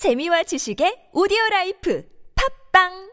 재미와 지식의 오디오 라이프 팝빵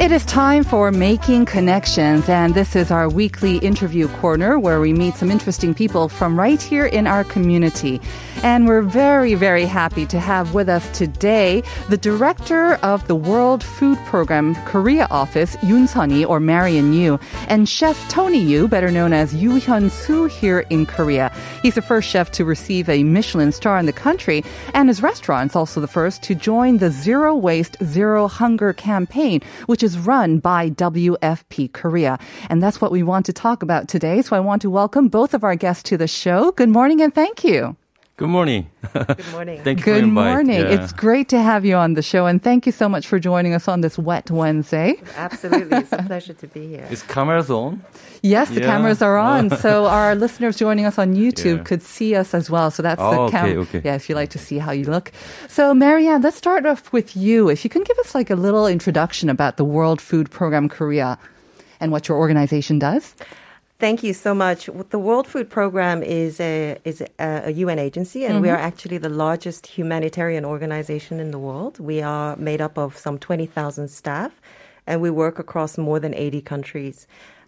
It is time for Making Connections, and this is our weekly interview corner where we meet some interesting people from right here in our community. And we're very, very happy to have with us today the director of the World Food Program Korea office, Yoon Sunny or Marion Yu, and Chef Tony Yu, better known as Yu Hyun Soo here in Korea. He's the first chef to receive a Michelin star in the country, and his restaurant's also the first to join the Zero Waste, Zero Hunger campaign, which is run by WFP Korea. And that's what we want to talk about today. So I want to welcome both of our guests to the show. Good morning and thank you. Good morning. Good morning. Thank you for Good morning. Yeah. It's great to have you on the show, and thank you so much for joining us on this wet Wednesday. Absolutely. It's a pleasure to be here. Is cameras on? Yes, the Yeah. cameras are on, so our listeners joining us on YouTube Yeah. could see us as well. So that's Oh, the okay, camera. okay. Yeah, if you like to see how you look. So, Marianne, let's start off with you. If you can give us like a little introduction about the World Food Program Korea and what your organization does. Thank you so much. The World Food Program is a is a, a UN agency, and we are actually the largest humanitarian organization in the world. We are made up of some twenty thousand staff, and we work across more than eighty countries.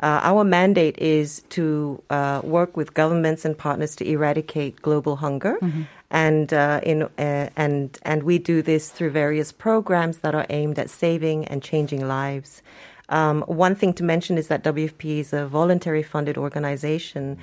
Uh, our mandate is to uh, work with governments and partners to eradicate global hunger, and uh, in uh, and and we do this through various programs that are aimed at saving and changing lives. Um, one thing to mention is that WFP is a voluntary funded organization,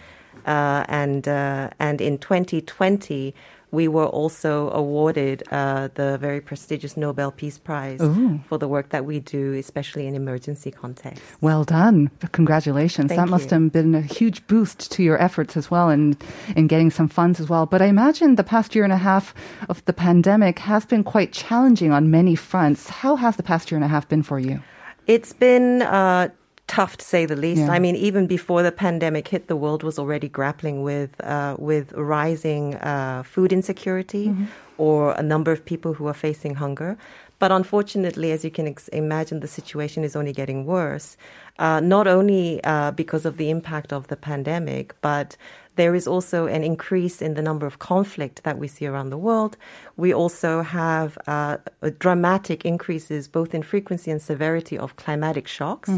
uh, and uh, and in 2020 we were also awarded uh, the very prestigious Nobel Peace Prize for the work that we do, especially in emergency contexts. Well done. Congratulations. Thank that must have been a huge boost to your efforts as well and in getting some funds as well. But I imagine the past year and a half of the pandemic has been quite challenging on many fronts. How has the past year and a half been for you? It's been uh, tough to say the least. Yeah. I mean, even before the pandemic hit, the world was already grappling with uh, with rising uh, food insecurity or a number of people who are facing hunger. But unfortunately, as you can ex- imagine, the situation is only getting worse. Uh, not only uh, because of the impact of the pandemic, but there is also an increase in the number of conflict that we see around the world. We also have uh, a dramatic increases both in frequency and severity of climatic shocks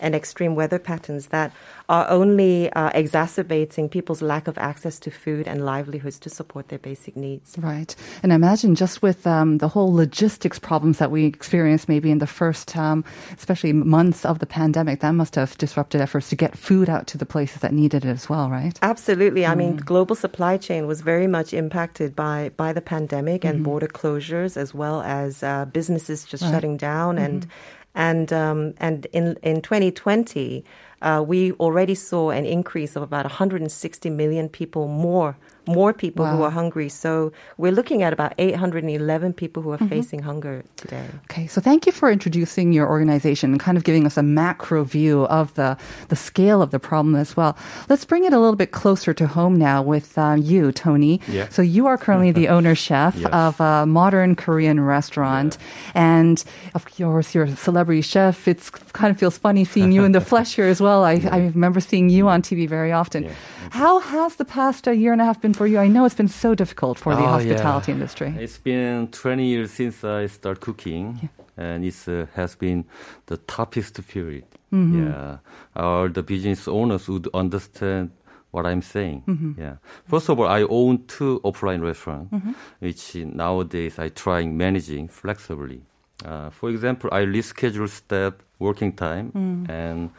and extreme weather patterns that are only uh, exacerbating people's lack of access to food and livelihoods to support their basic needs. Right. And I imagine just with um, the whole logistics problems that we experienced maybe in the first, um, especially months of the pandemic, that must have disrupted efforts to get food out to the places that needed it as well, right? Absolutely. I mean, global supply chain was very much impacted by by the pandemic and border closures, as well as uh, businesses just shutting down. And and um, and in in 2020, uh, we already saw an increase of about 160 million people more more people who are hungry. So we're looking at about 811 people who are facing hunger today. Okay, so thank you for introducing your organization and kind of giving us a macro view of the, the scale of the problem as well. Let's bring it a little bit closer to home now with uh, you, Tony. Yeah. So you are currently the owner chef Yes. of a modern Korean restaurant, and of course you're a celebrity chef. It's kind of feels funny seeing you in the flesh here as well. I, I remember seeing you on TV very often. Yeah. How has the past a year and a half been for you? I know it's been so difficult for the Oh, hospitality yeah. industry. It's been 20 years since I started cooking, and it uh, has been the toughest period. Mm-hmm. Yeah, all the business owners would understand what I'm saying. Mm-hmm. Yeah. First of all, I own two offline restaurants, Mm-hmm. which nowadays I try managing flexibly. Uh, for example, I reschedule staff working time Mm. and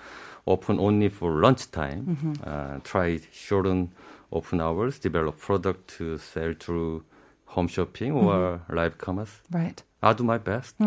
open only for lunchtime. Mm-hmm. Uh, try shorten open hours, develop product to sell through home shopping or Mm-hmm. live commerce. Right. I'll do my best.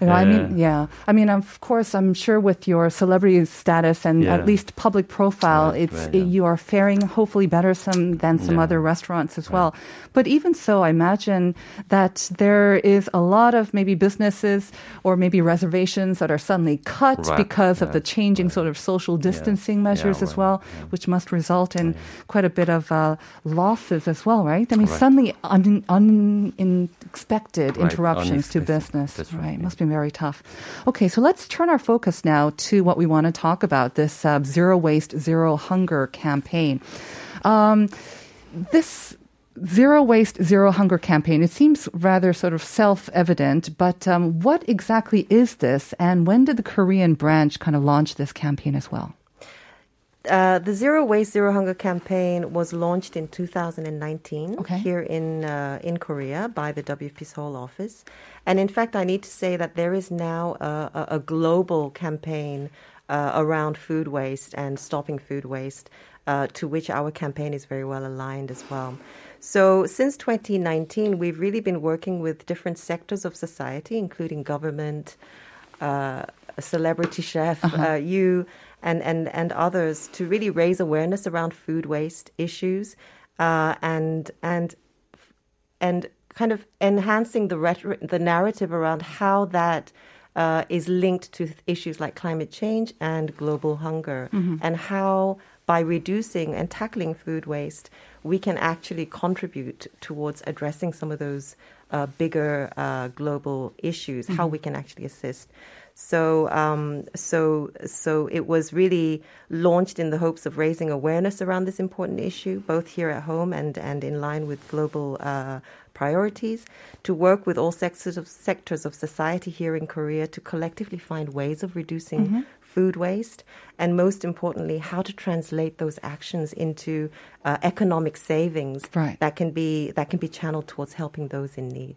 You know, I mean, yeah. I mean, of course, I'm sure with your celebrity status and Yeah. at least public profile, Right, it's right, yeah. you are faring hopefully better some than some Yeah. other restaurants as well. But even so, I imagine that there is a lot of maybe businesses or maybe reservations that are suddenly cut Right, because of the changing sort of social distancing measures Yeah, as right, well, which must result in quite a bit of uh, losses as well, right? I mean, suddenly un, unexpected Right, interruptions to business. That's right. right, yeah. Must be very tough. Okay, so let's turn our focus now to what we want to talk about this uh, zero waste, zero hunger campaign. Um, this zero waste, zero hunger campaign, it seems rather sort of self evident, but um, what exactly is this, and when did the Korean branch kind of launch this campaign as well? Uh, the Zero Waste, Zero Hunger campaign was launched in 2019 Okay. here in uh, in Korea by the WFP Seoul office, and in fact, I need to say that there is now a, a, a global campaign uh, around food waste and stopping food waste, uh, to which our campaign is very well aligned as well. So since 2019, we've really been working with different sectors of society, including government, uh, a celebrity chef, uh you, and, and, and others to really raise awareness around food waste issues uh, and, and, and kind of enhancing the, rhetoric, the narrative around how that uh, is linked to issues like climate change and global hunger, and how by reducing and tackling food waste, we can actually contribute towards addressing some of those uh, bigger uh, global issues, how we can actually assist. So, um, so, so it was really launched in the hopes of raising awareness around this important issue, both here at home and, and in line with global uh, priorities, to work with all sectors of, sectors of society here in Korea to collectively find ways of reducing food waste, and most importantly, how to translate those actions into uh, economic savings Right. that can be that can be channeled towards helping those in need.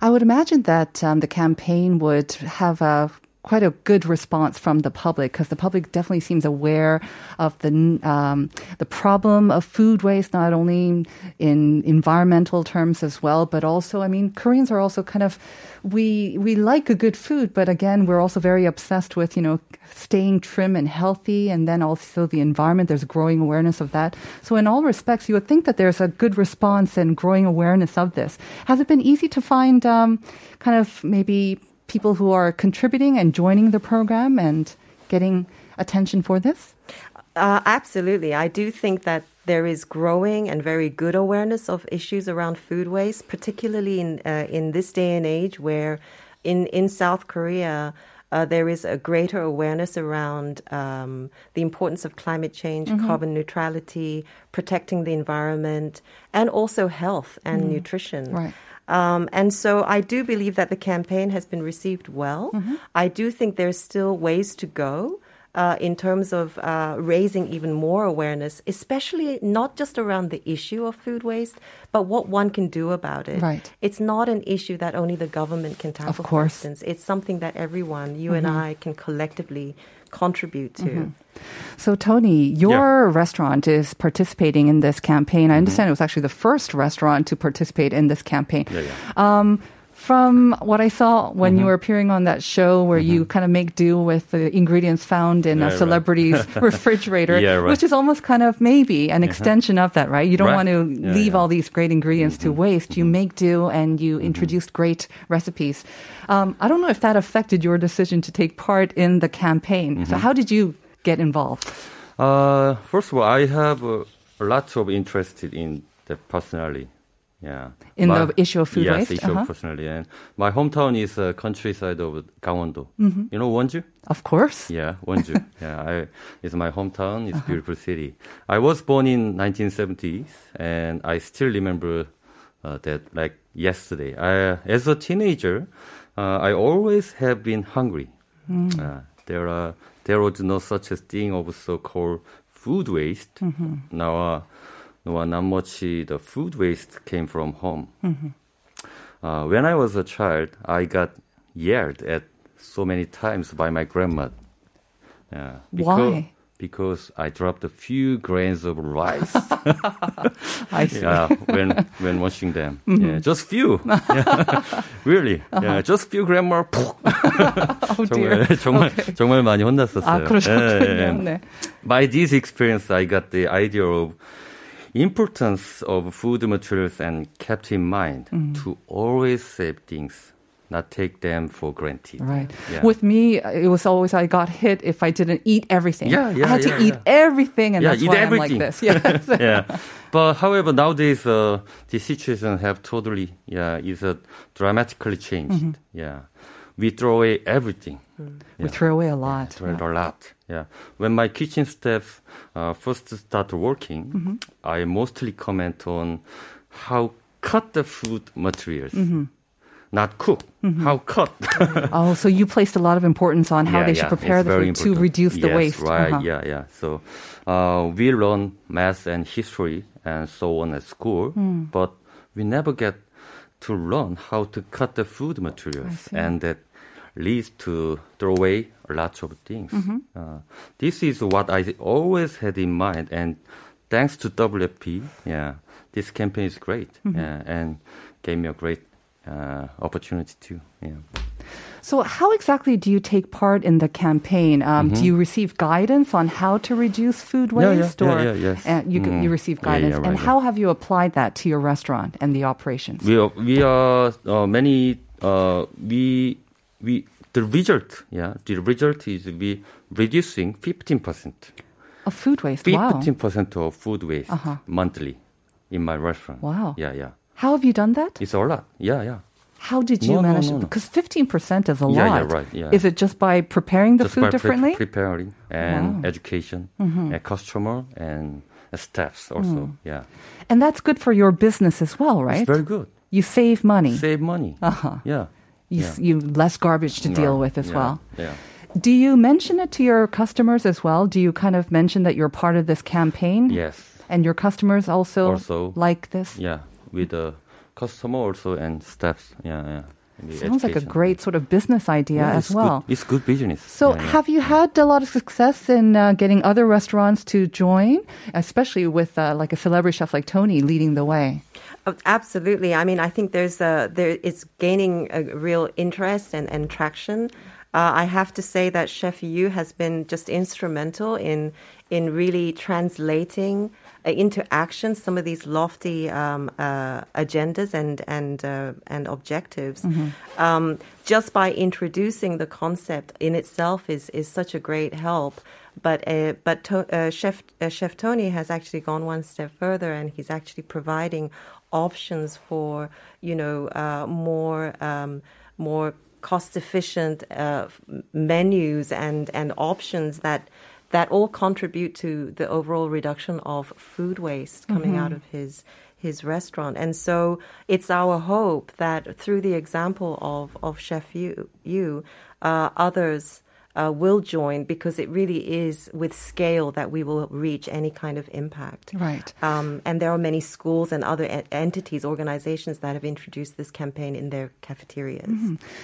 I would imagine that um, the campaign would have a quite a good response from the public because the public definitely seems aware of the um, the problem of food waste, not only in environmental terms as well, but also, I mean, Koreans are also kind of we we like a good food, but again, we're also very obsessed with you know staying trim and healthy, and then also the environment. There's growing awareness of that. So in all respects, you would think that there's a good response and growing awareness of this. Has it been easy to find um, kind of maybe people who are contributing and joining the program and getting attention for this? Uh, absolutely. I do think that there is growing and very good awareness of issues around food waste, particularly in uh, in this day and age where in in South Korea. Uh, there is a greater awareness around um, the importance of climate change, carbon neutrality, protecting the environment, and also health and nutrition. Right. Um, and so I do believe that the campaign has been received well. I do think there's still ways to go. Uh, in terms of uh, raising even more awareness, especially not just around the issue of food waste, but what one can do about it. Right. It's not an issue that only the government can tackle. Of course. For instance, it's something that everyone, you and I, can collectively contribute to. So, Tony, your restaurant is participating in this campaign. I understand it was actually the first restaurant to participate in this campaign. Yeah, yeah. Um, from what I saw when you mm-hmm. were appearing on that show, where you mm-hmm. kind of make do with the ingredients found in Yeah, a right. celebrity's refrigerator, Yeah, right. which is almost kind of maybe an uh-huh. extension of that, right? You don't Right. want to Yeah, leave all these great ingredients to mm-hmm. waste. You make do and you introduced great recipes. Um, I don't know if that affected your decision to take part in the campaign. So, how did you get involved? Uh, first of all, I have uh, lots of interest in that personally. Yeah. In the issue of food yes, waste? issue Uh-huh. of personally. And my hometown is uh, countryside of Gangwon-do. You know Wonju? Of course. Yeah, Wonju. yeah, I, it's my hometown. It's a beautiful city. I was born in 1970s, and I still remember uh, that like yesterday. I, as a teenager, uh, I always have been hungry. Uh, there are there was no such a thing of so-called food waste. Now, uh, no, not much. uh, The food waste came from home. Uh, when I was a child, I got yelled at so many times by my grandma. Yeah, Why? Because I dropped a few grains of rice. I see. yeah, when when washing them. Yeah, just few. Yeah. really. Yeah, just few gram more. Oh dear. 정말 정말 정말 많이 혼났었어요. 아, 그러셨군요. 예, 예. 네. By this experience, I got the idea of importance of food materials and kept in mind Mm. to always save things not take them for granted. Right. Yeah. With me, it was always I got hit if I didn't eat everything. Yeah, yeah, I had to yeah, eat everything, and Yeah, that's why everything. I'm like this. Yes. yeah. But however, nowadays uh, the situation have totally yeah is uh, dramatically changed. Mm-hmm. Yeah, we throw away everything. We throw away a lot. Throw it a lot. Yeah. When my kitchen staff uh, first start working, Mm-hmm. I mostly comment on how cut the food materials. Mm-hmm. Not cook, how cut. Oh, so you placed a lot of importance on how Yeah, they should yeah, prepare the food to reduce the yes, waste. Right. Uh-huh. Yeah, yeah. So uh, we learn math and history and so on at school, Hmm. but we never get to learn how to cut the food materials, and that leads to throw away lots of things. Mm-hmm. Uh, this is what I always had in mind, and thanks to WFP, yeah, this campaign is great, Mm-hmm. yeah, and gave me a great uh, opportunity too. Yeah. So, how exactly do you take part in the campaign? Um, Do you receive guidance on how to reduce food Mm-hmm. Yeah, yeah, waste, yeah, or yeah, yes. and you Mm. you receive Yeah, yeah, guidance? right, and how have you applied that to your restaurant and the operations? we are we are uh, many uh, we we the result yeah the result is we reducing 15% Of food waste. Wow. 15% of food waste Uh-huh. monthly in my restaurant Wow. yeah yeah How have you done that? it's a lot yeah yeah How did you No, manage no, it? no. Because 15% is a lot. Yeah, yeah, right, yeah. Is it just by preparing the Just food by pre- differently? preparing and Wow. education Mm-hmm. and customer and staffs also Mm. yeah and that's good for your business as well, right? it's very good You save money. save money Uh-huh. yeah You, yeah. you less garbage to deal Right, with as yeah, well. yeah Do you mention it to your customers as well? Do you kind of mention that you're part of this campaign? yes And your customers also, Also, like this? Yeah, with the customer also and staffs. Yeah, yeah. Sounds like a great sort of business idea Yeah, as well. Good. It's good business. So, Yeah, yeah. have you had a lot of success in uh, getting other restaurants to join, especially with uh, like a celebrity chef like Tony leading the way? Oh, Absolutely. I mean, I think there's a there it's gaining a real interest and, and traction. Uh, I have to say that Chef Yu has been just instrumental in in really translating uh, into action some of these lofty um, uh, agendas and and uh, and objectives. Um, just by introducing the concept in itself is is such a great help. But uh, but to, uh, Chef uh, Chef Tony has actually gone one step further, and he's actually providing options for you know uh, more um, more cost efficient uh, menus and and options that that all contribute to the overall reduction of food waste coming out of his his restaurant. And so it's our hope that through the example of of Chef Yu, Yu uh, others. Uh, will join because it really is with scale that we will reach any kind of impact. Right. Um, and there are many schools and other en- entities, organizations that have introduced this campaign in their cafeterias.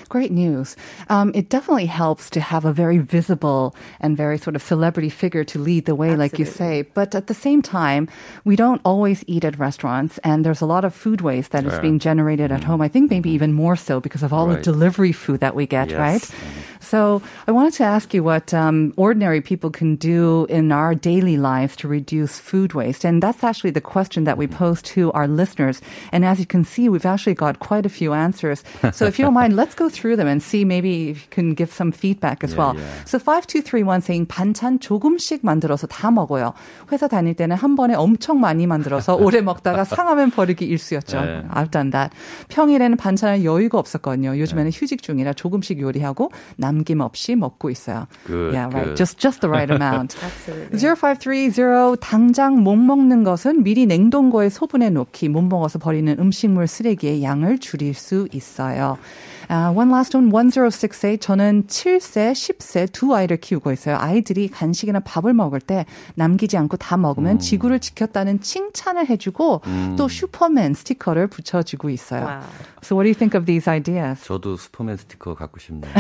Great news. Um, it definitely helps to have a very visible and very sort of celebrity figure to lead the way, like you say. But at the same time, we don't always eat at restaurants, and there's a lot of food waste that is Yeah. being generated at home. I think maybe even more so because of all the delivery food that we get, Yes. right? So I wanted to ask you what um, ordinary people can do in our daily lives to reduce food waste. And that's actually the question that we pose to our listeners. And as you can see, we've actually got quite a few answers. So if you don't mind, let's go through them and see maybe if you can give some feedback as Yeah, well. yeah. So 5231 saying 반찬 조금씩 만들어서 다 먹어요. 회사 다닐 때는 한 번에 엄청 많이 만들어서 오래 먹다가 상하면 버리기 일쑤였죠. 네. I've done that. 평일에는 반찬할 여유가 없었거든요. 요즘에는 휴직 중이라 조금씩 요리하고 남김없이 먹고 있어요. Good, yeah, right. good. Just just the right amount. Absolutely. 0530 당장 못 먹는 것은 미리 냉동고에 소분해 놓기 못 먹어서 버리는 음식물 쓰레기의 양을 줄일 수 있어요. Uh, one last one, 1068. 저는 7세, 10세 두 아이를 키우고 있어요. 아이들이 간식이나 밥을 먹을 때 남기지 않고 다 먹으면 지구를 지켰다는 칭찬을 해주고 또 슈퍼맨 스티커를 붙여주고 있어요. Wow. So what do you think of these ideas? 저도 슈퍼맨 스티커 갖고 싶네요.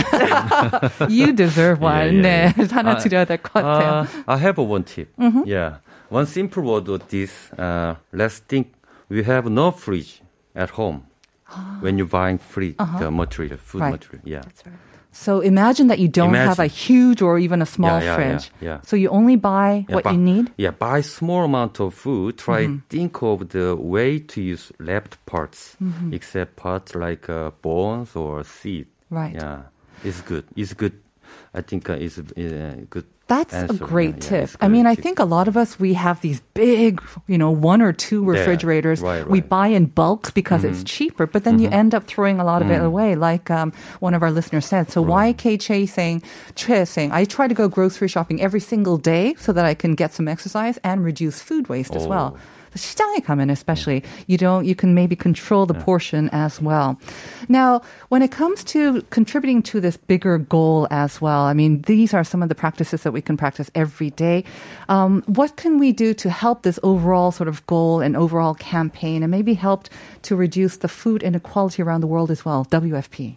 You deserve one. 네, 하나 아, 드려야 될 것 같아요. Uh, I have one tip. Yeah. One simple word of this. Uh, let's think we have no fridge at home when you're buying fridge, the material, food Right. material. Yeah. That's right. So imagine that you don't have a huge or even a small Yeah, yeah, fridge. yeah, yeah. So you only buy what buy- you need. Yeah, buy small amount of food. Try Mm-hmm. think of the way to use left parts, Mm-hmm. except parts like uh, bones or seed. Right. Yeah, it's good. It's good. I think uh, it's uh, good. That's answer. a great Yeah, yeah, tip. it's I mean, I think a lot of us we have these big, you know, one or two refrigerators. right, We buy in bulk because it's cheaper, but then you end up throwing a lot of it away, like um, one of our listeners said. So YK Che saying, Che saying, I try to go grocery shopping every single day so that I can get some exercise and reduce food waste as well. Oh. 시장에 가면 especially you don't you can maybe control the portion as well. Now, when it comes to contributing to this bigger goal as well, I mean these are some of the practices that we can practice every day. Um, what can we do to help this overall sort of goal and overall campaign, and maybe help to reduce the food inequality around the world as well? WFP.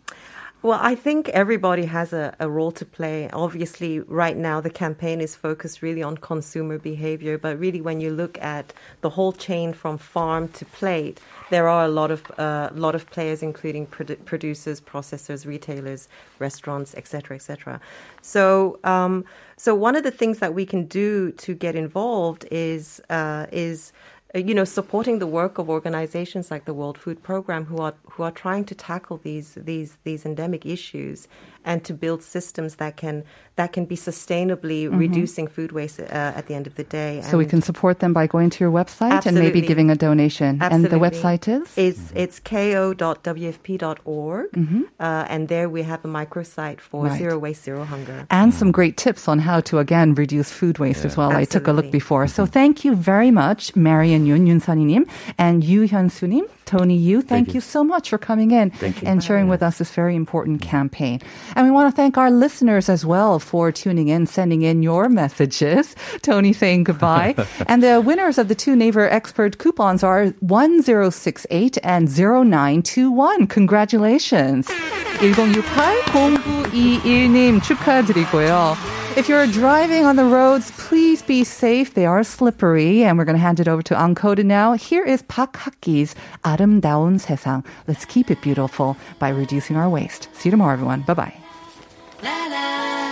Well, I think everybody has a, a role to play. Obviously, right now the campaign is focused really on consumer behavior, but really when you look at the whole chain from farm to plate, there are a lot of uh, lot of players, including produ- producers, processors, retailers, restaurants, etc., etc. So, um, so one of the things that we can do to get involved is uh, is Uh, you know, supporting the work of organizations like the World Food Program, who are who are trying to tackle these these these endemic issues and to build systems that can that can be sustainably reducing food waste uh, at the end of the day. Mm-hmm. So we can support them by going to your website and maybe giving a donation. And the website is? It's it's ko.wfp.org, uh, and there we have a microsite for Mm-hmm. Right. zero waste, zero hunger. and some great tips on how to again reduce food waste as well. I took a look before. So thank you very much, Marian Yun, Yun Saninim, and Yu Hyun-sunim, Tony Yu. Thank, you. you. so much for coming in and sharing with us this very important campaign. And we want to thank our listeners as well for tuning in, sending in your messages. Tony saying goodbye. and the winners of the two Naver Expert coupons are 1068 and 0921. Congratulations. 1068-0921님 축하드리고요. If you're driving on the roads, please be safe. They are slippery. And we're going to hand it over to Ankoda now. Here is Park Hakki's 아름다운 세상. Let's keep it beautiful by reducing our waste. See you tomorrow, everyone. Bye-bye. La la.